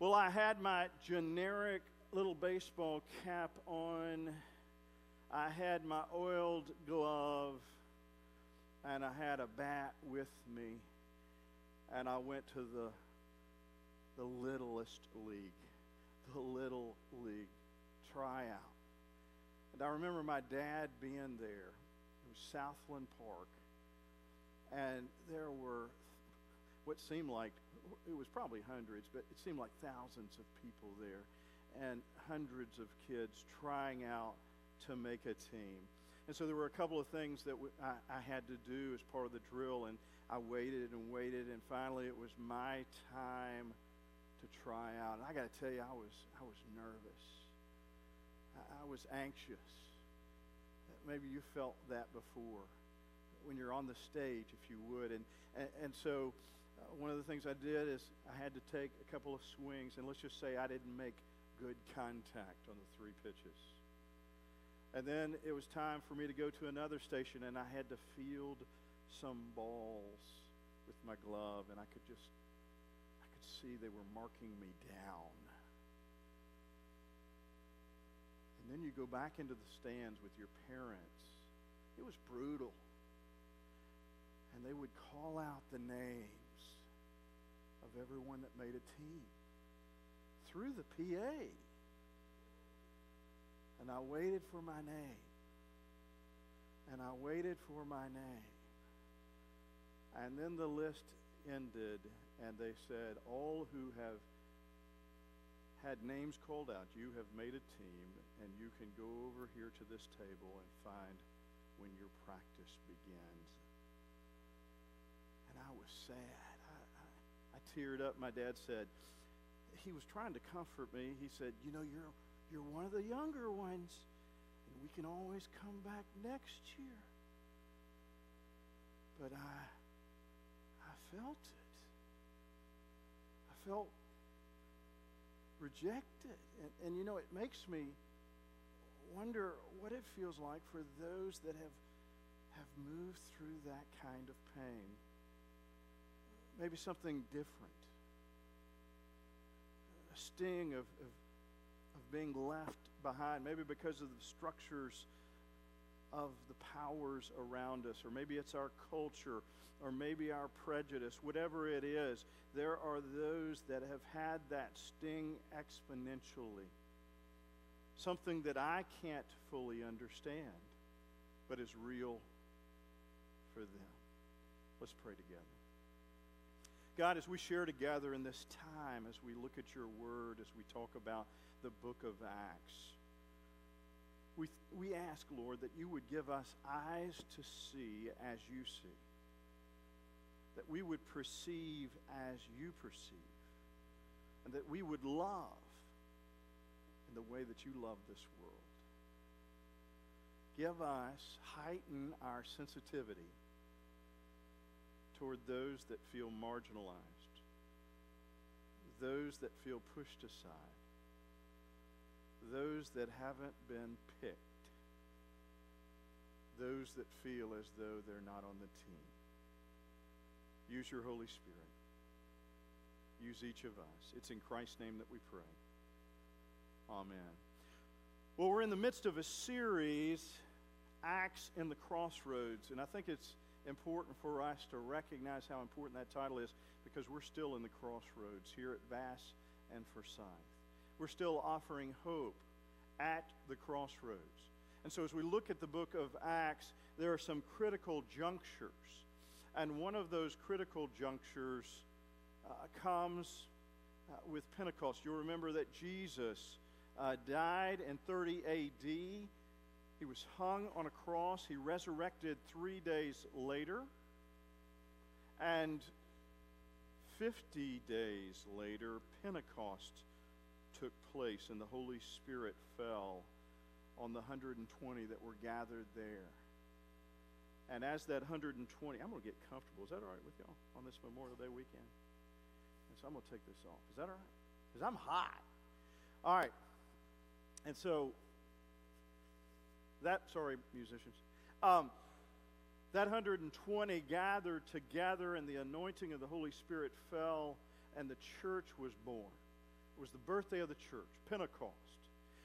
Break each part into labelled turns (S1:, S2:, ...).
S1: Well, I had my generic little baseball cap on. I had my oiled glove, and I had a bat with me, and I went to the the littlest league, the little league tryout. And I remember my dad being there. It was Southland Park, and there were what seemed like it was probably hundreds, but it seemed like thousands of people there and hundreds of kids trying out to make a team. And so there were a couple of things that I, I had to do as part of the drill, and I waited and waited, and finally it was my time to try out. And I got to tell you, I was, I was nervous. I, I was anxious. Uh, maybe you felt that before when you're on the stage, if you would. And, and, and so uh, one of the things I did is I had to take a couple of swings, and let's just say I didn't make good contact on the three pitches. And then it was time for me to go to another station, and I had to field some balls with my glove, and I could just, I could see they were marking me down. And then you go back into the stands with your parents. It was brutal. And they would call out the names everyone that made a team through the PA. And I waited for my name. And I waited for my name. And then the list ended, and they said, All who have had names called out, you have made a team, and you can go over here to this table and find when your practice begins. And I was sad teared up. My dad said, he was trying to comfort me. He said, You know, you're, you're one of the younger ones, and we can always come back next year. But I, I felt it. I felt rejected. And, and you know, it makes me wonder what it feels like for those that have, have moved through that kind of pain maybe something different. A sting of, of, of being left behind, maybe because of the structures of the powers around us, or maybe it's our culture, or maybe our prejudice, whatever it is, there are those that have had that sting exponentially. Something that I can't fully understand, but is real for them. Let's pray together. God, as we share together in this time, as we look at your word, as we talk about the book of Acts, we, we ask, Lord, that you would give us eyes to see as you see, that we would perceive as you perceive, and that we would love in the way that you love this world. Give us, heighten our sensitivity toward those that feel marginalized, those that feel pushed aside, those that haven't been picked, those that feel as though they're not on the team. Use your Holy Spirit. Use each of us. It's in Christ's name that we pray. Amen. Well, we're in the midst of a series, Acts in the Crossroads, and I think it's important for us to recognize how important that title is because we're still in the crossroads here at Vass and Forsyth. We're still offering hope at the crossroads. And so, as we look at the book of Acts, there are some critical junctures. And one of those critical junctures uh, comes uh, with Pentecost. You'll remember that Jesus uh, died in 30 AD he was hung on a cross. He resurrected three days later. And 50 days later, Pentecost took place, and the Holy Spirit fell on the 120 that were gathered there. And as that 120, I'm going to get comfortable. Is that all right with y'all on this Memorial Day weekend? And so I'm going to take this off. Is that all right? Because I'm hot. All right. And so that, sorry, musicians. Um, that 120 gathered together, and the anointing of the Holy Spirit fell, and the church was born. It was the birthday of the church, Pentecost.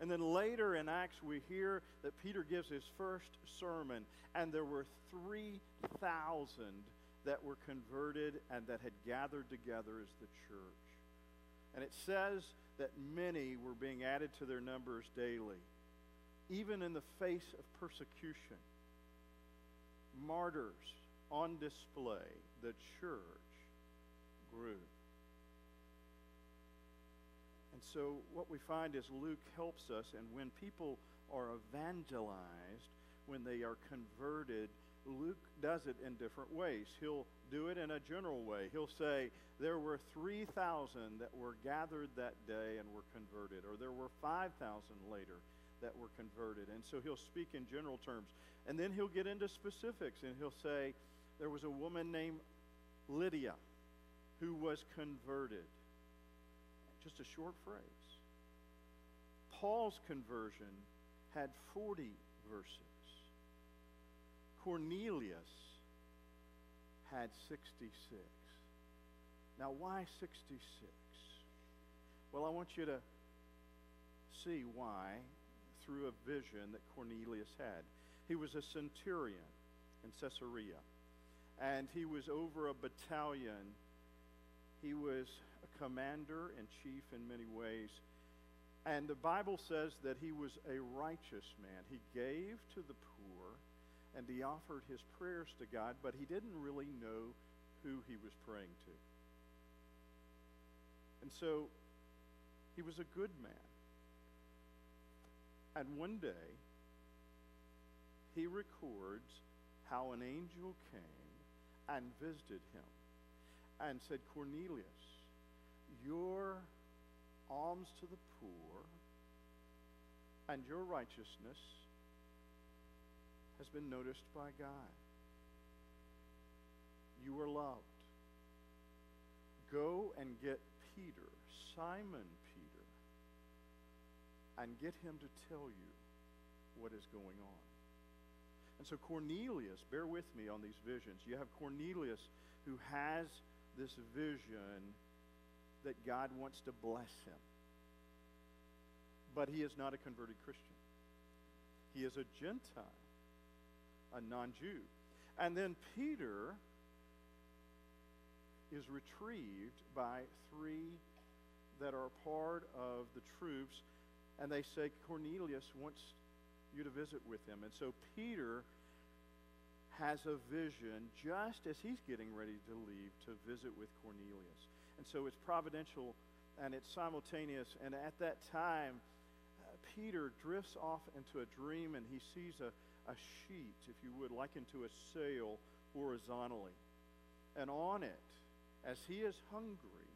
S1: And then later in Acts, we hear that Peter gives his first sermon, and there were 3,000 that were converted and that had gathered together as the church. And it says that many were being added to their numbers daily, even in the face of persecution. Martyrs on display, the church grew. And so what we find is Luke helps us, and when people are evangelized, when they are converted, Luke does it in different ways. He'll do it in a general way. He'll say, There were 3,000 that were gathered that day and were converted, or there were 5,000 later that were converted. And so he'll speak in general terms. And then he'll get into specifics, and he'll say, There was a woman named Lydia who was converted. Just a short phrase. Paul's conversion had 40 verses. Cornelius had 66. Now, why 66? Well, I want you to see why through a vision that Cornelius had. He was a centurion in Caesarea, and he was over a battalion. He was a commander in chief in many ways. And the Bible says that he was a righteous man. He gave to the poor and he offered his prayers to God, but he didn't really know who he was praying to. And so he was a good man. And one day, he records how an angel came and visited him and said, Cornelius, your alms to the poor and your righteousness has been noticed by God. You are loved. Go and get Peter, Simon and get him to tell you what is going on. And so Cornelius, bear with me on these visions. You have Cornelius who has this vision that God wants to bless him. But he is not a converted Christian. He is a Gentile a non Jew. And then Peter is retrieved by three that are part of the troops, and they say Cornelius wants you to visit with him. And so Peter has a vision just as he's getting ready to leave to visit with Cornelius. And so it's providential and it's simultaneous. And at that time, uh, Peter drifts off into a dream and he sees a, a sheet, if you would, likened to a sail horizontally. And on it, as he is hungry,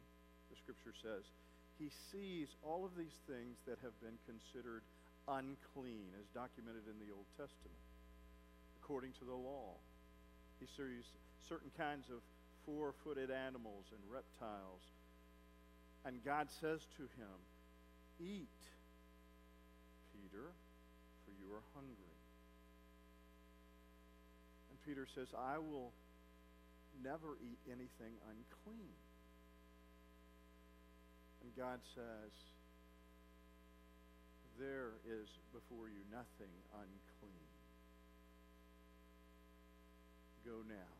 S1: the scripture says, he sees all of these things that have been considered unclean, as documented in the Old Testament, according to the law. He sees certain kinds of four footed animals and reptiles. And God says to him, Eat, Peter, for you are hungry. And Peter says, I will never eat anything unclean. God says, There is before you nothing unclean. Go now.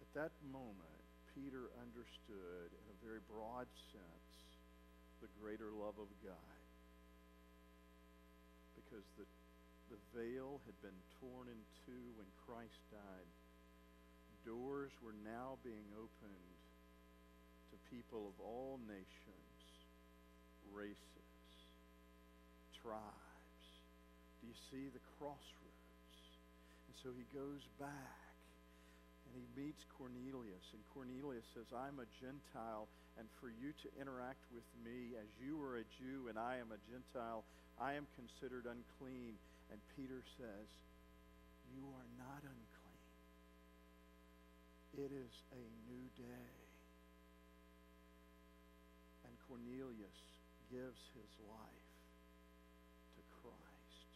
S1: At that moment, Peter understood in a very broad sense the greater love of God. Because the the veil had been torn in two when Christ died. Doors were now being opened people of all nations, races, tribes. Do you see the crossroads? And so he goes back and he meets Cornelius. And Cornelius says, I'm a Gentile, and for you to interact with me as you are a Jew and I am a Gentile, I am considered unclean. And Peter says, You are not unclean. It is a new day. And Cornelius gives his life to Christ.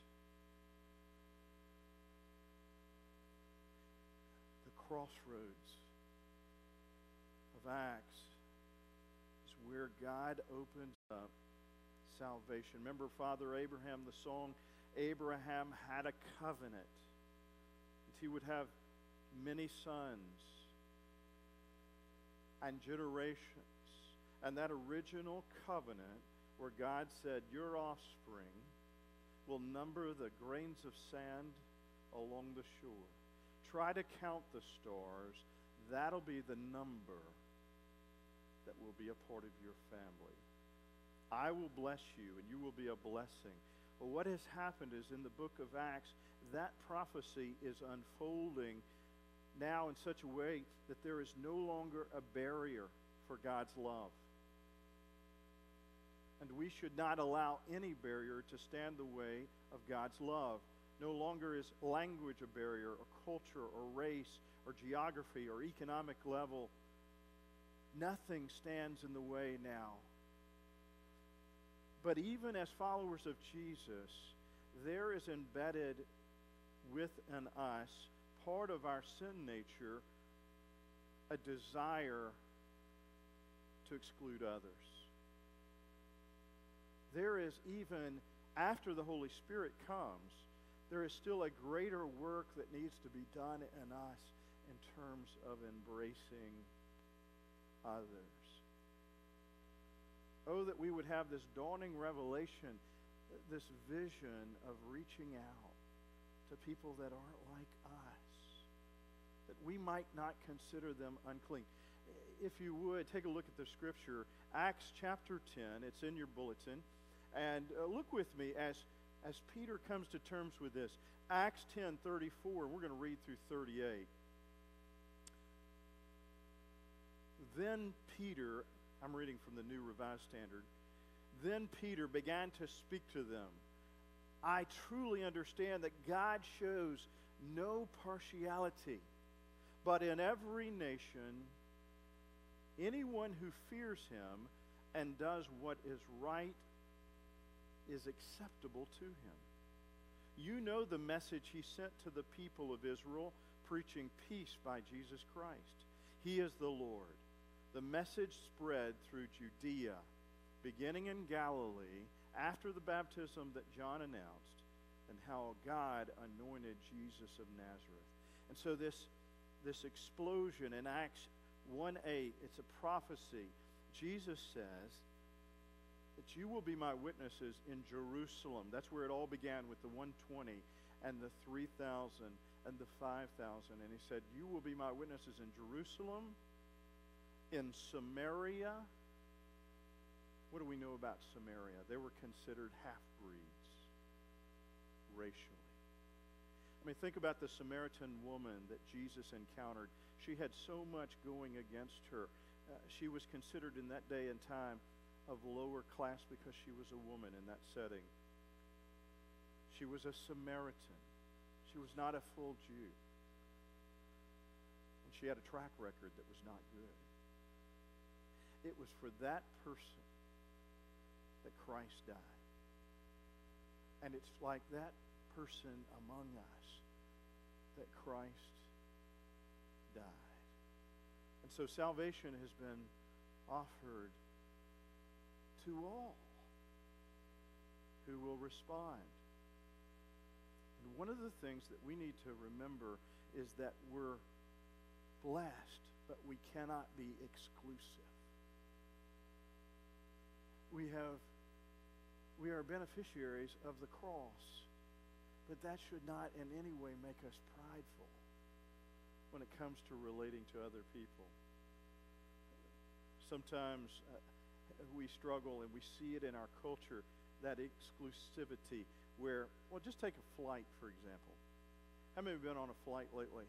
S1: The crossroads of Acts is where God opens up salvation. Remember Father Abraham, the song, Abraham had a covenant that he would have many sons and generations. And that original covenant where God said, Your offspring will number the grains of sand along the shore. Try to count the stars. That'll be the number that will be a part of your family. I will bless you, and you will be a blessing. But what has happened is in the book of Acts, that prophecy is unfolding now in such a way that there is no longer a barrier for God's love. And we should not allow any barrier to stand the way of God's love. No longer is language a barrier, or culture, or race, or geography, or economic level. Nothing stands in the way now. But even as followers of Jesus, there is embedded within us part of our sin nature a desire to exclude others. There is even, after the Holy Spirit comes, there is still a greater work that needs to be done in us in terms of embracing others. Oh, that we would have this dawning revelation, this vision of reaching out to people that aren't like us, that we might not consider them unclean. If you would, take a look at the scripture, Acts chapter 10. It's in your bulletin. And uh, look with me as, as Peter comes to terms with this. Acts 10 34, and we're going to read through 38. Then Peter, I'm reading from the New Revised Standard, then Peter began to speak to them. I truly understand that God shows no partiality, but in every nation, anyone who fears him and does what is right is acceptable to him. You know the message he sent to the people of Israel, preaching peace by Jesus Christ. He is the Lord. The message spread through Judea, beginning in Galilee, after the baptism that John announced, and how God anointed Jesus of Nazareth. And so this, this explosion in Acts 1 8, it's a prophecy. Jesus says, that you will be my witnesses in Jerusalem. That's where it all began with the 120 and the 3,000 and the 5,000. And he said, You will be my witnesses in Jerusalem, in Samaria. What do we know about Samaria? They were considered half breeds racially. I mean, think about the Samaritan woman that Jesus encountered. She had so much going against her. Uh, she was considered in that day and time of lower class because she was a woman in that setting. She was a Samaritan. She was not a full Jew. And she had a track record that was not good. It was for that person that Christ died. And it's like that person among us that Christ died. And so salvation has been offered to all who will respond. And one of the things that we need to remember is that we're blessed, but we cannot be exclusive. We have we are beneficiaries of the cross, but that should not in any way make us prideful when it comes to relating to other people. Sometimes uh, we struggle and we see it in our culture that exclusivity where well just take a flight for example. How many have been on a flight lately?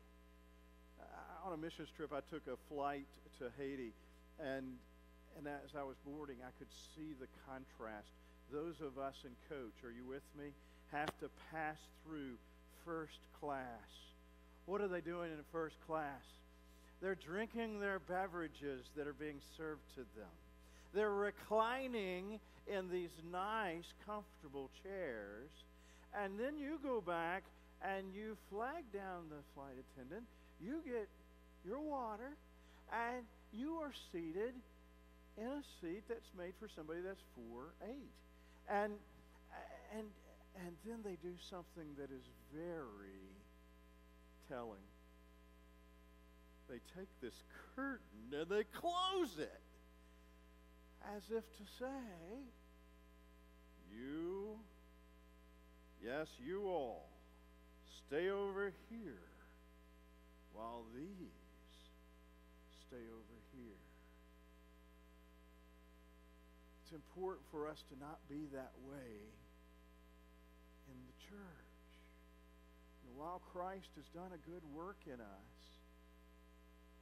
S1: Uh, on a missions trip i took a flight to haiti and and as i was boarding i could see the contrast. Those of us in coach are you with me? Have to pass through first class. What are they doing in first class? They're drinking their beverages that are being served to them they're reclining in these nice, comfortable chairs. And then you go back and you flag down the flight attendant. You get your water, and you are seated in a seat that's made for somebody that's four eight, and and and then they do something that is very telling. They take this curtain and they close it as if to say, You, yes, you all, stay over here while these stay over here. It's important for us to not be that way in the church. And while Christ has done a good work in us,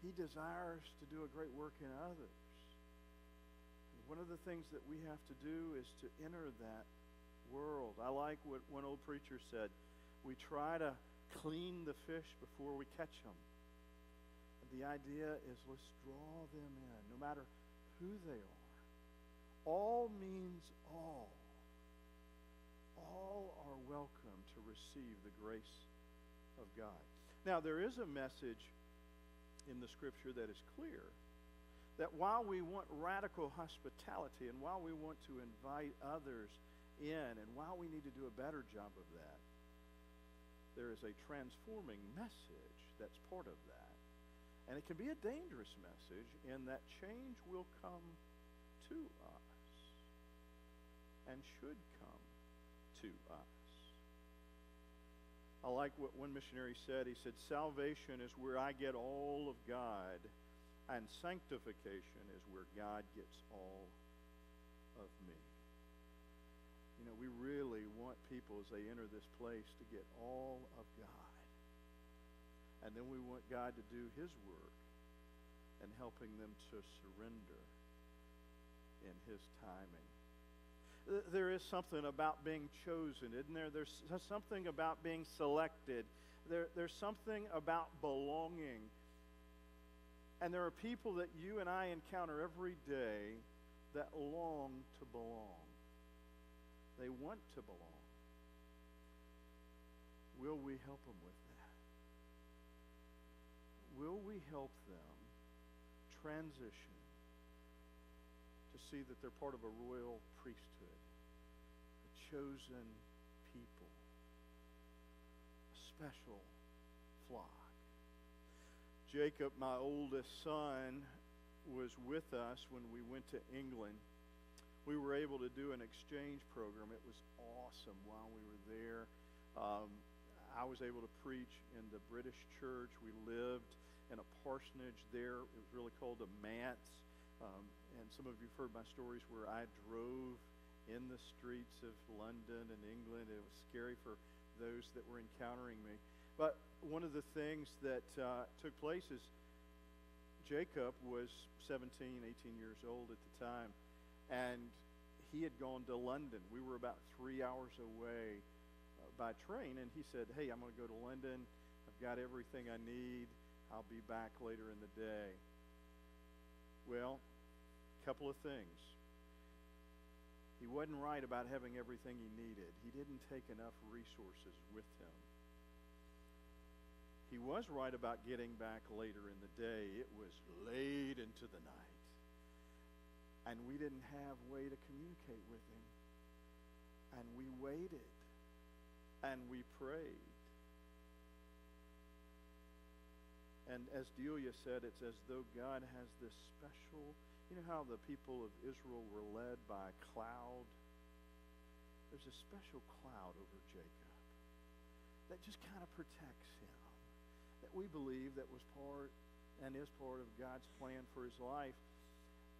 S1: he desires to do a great work in others. One of the things that we have to do is to enter that world. I like what one old preacher said. We try to clean the fish before we catch them. And the idea is let's draw them in, no matter who they are. All means all. All are welcome to receive the grace of God. Now, there is a message in the scripture that is clear that while we want radical hospitality and while we want to invite others in and while we need to do a better job of that, there is a transforming message that's part of that. And it can be a dangerous message in that change will come to us and should come to us. I like what one missionary said. He said, Salvation is where I get all of God, and sanctification is where God gets all of me. You know, we really want people as they enter this place to get all of God. And then we want God to do his work and helping them to surrender in his timing there is something about being chosen, isn't there? There's something about being selected. There, there's something about belonging. And there are people that you and I encounter every day that long to belong. They want to belong. Will we help them with that? Will we help them transition to see that they're part of a royal priesthood, a chosen people, a special flock. Jacob, my oldest son, was with us when we went to England. We were able to do an exchange program. It was awesome while we were there. Um, I was able to preach in the British church. We lived in a parsonage there. It was really called a manse. Um, and some of you have heard my stories where I drove in the streets of London and England. It was scary for those that were encountering me. But one of the things that uh, took place is Jacob was 17, 18 years old at the time, and he had gone to London. We were about three hours away uh, by train, and he said, Hey, I'm going to go to London. I've got everything I need. I'll be back later in the day. Well, a couple of things. He wasn't right about having everything he needed. He didn't take enough resources with him. He was right about getting back later in the day. It was late into the night. And we didn't have way to communicate with him. And we waited. And we prayed. And as Delia said, it's as though God has this special you know how the people of Israel were led by a cloud? There's a special cloud over Jacob that just kind of protects him. We believe that was part and is part of God's plan for his life.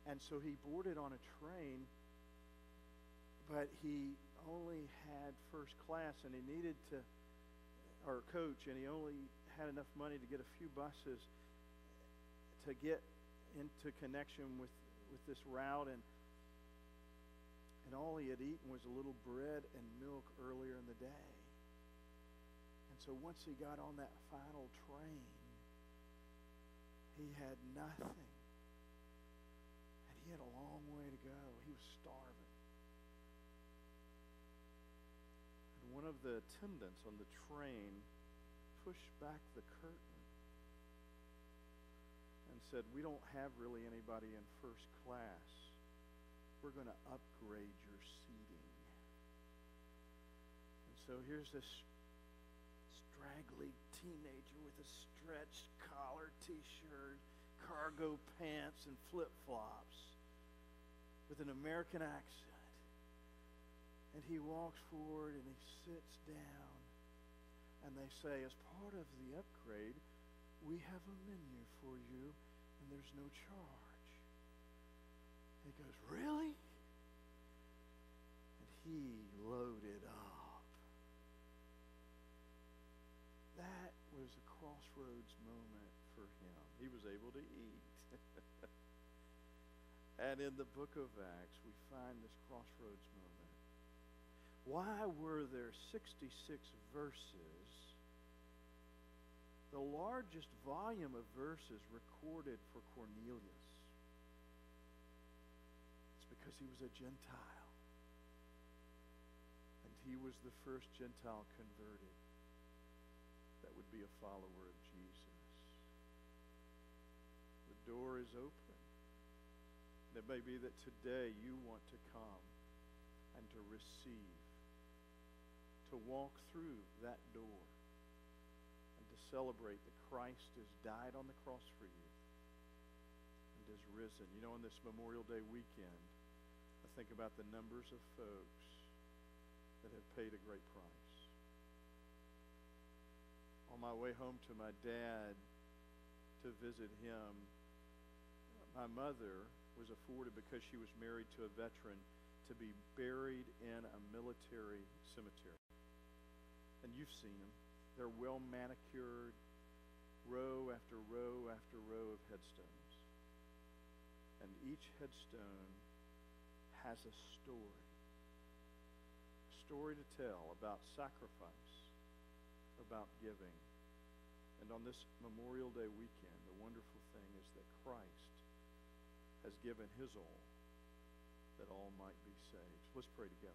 S1: And so he boarded on a train, but he only had first class and he needed to, or coach, and he only had enough money to get a few buses to get into connection with with this route, and and all he had eaten was a little bread and milk earlier in the day. So once he got on that final train, he had nothing. And he had a long way to go. He was starving. And one of the attendants on the train pushed back the curtain and said, We don't have really anybody in first class. we're going to upgrade your seating. And so here's this straggly teenager with a stretched collar t-shirt, cargo pants, and flip-flops with an American accent. And he walks forward and he sits down. And they say, as part of the upgrade, we have a menu for you, and there's no charge. He goes, Really? And he loaded up. That was a crossroads moment for him. He was able to eat. and in the book of Acts, we find this crossroads moment. Why were there 66 verses? The largest volume of verses recorded for Cornelius. It's because he was a Gentile. And he was the first Gentile converted that would be a follower of Jesus. The door is open. It may be that today you want to come and to receive, to walk through that door, and to celebrate that Christ has died on the cross for you and has risen. You know, on this Memorial Day weekend, I think about the numbers of folks that have paid a great price. On my way home to my dad to visit him, my mother was afforded because she was married to a veteran to be buried in a military cemetery. And you've seen them. They're well manicured, row after row after row of headstones. And each headstone has a story. A story to tell about sacrifice, about giving. And on this Memorial Day weekend, the wonderful thing is that Christ has given his all that all might be saved. Let's pray together.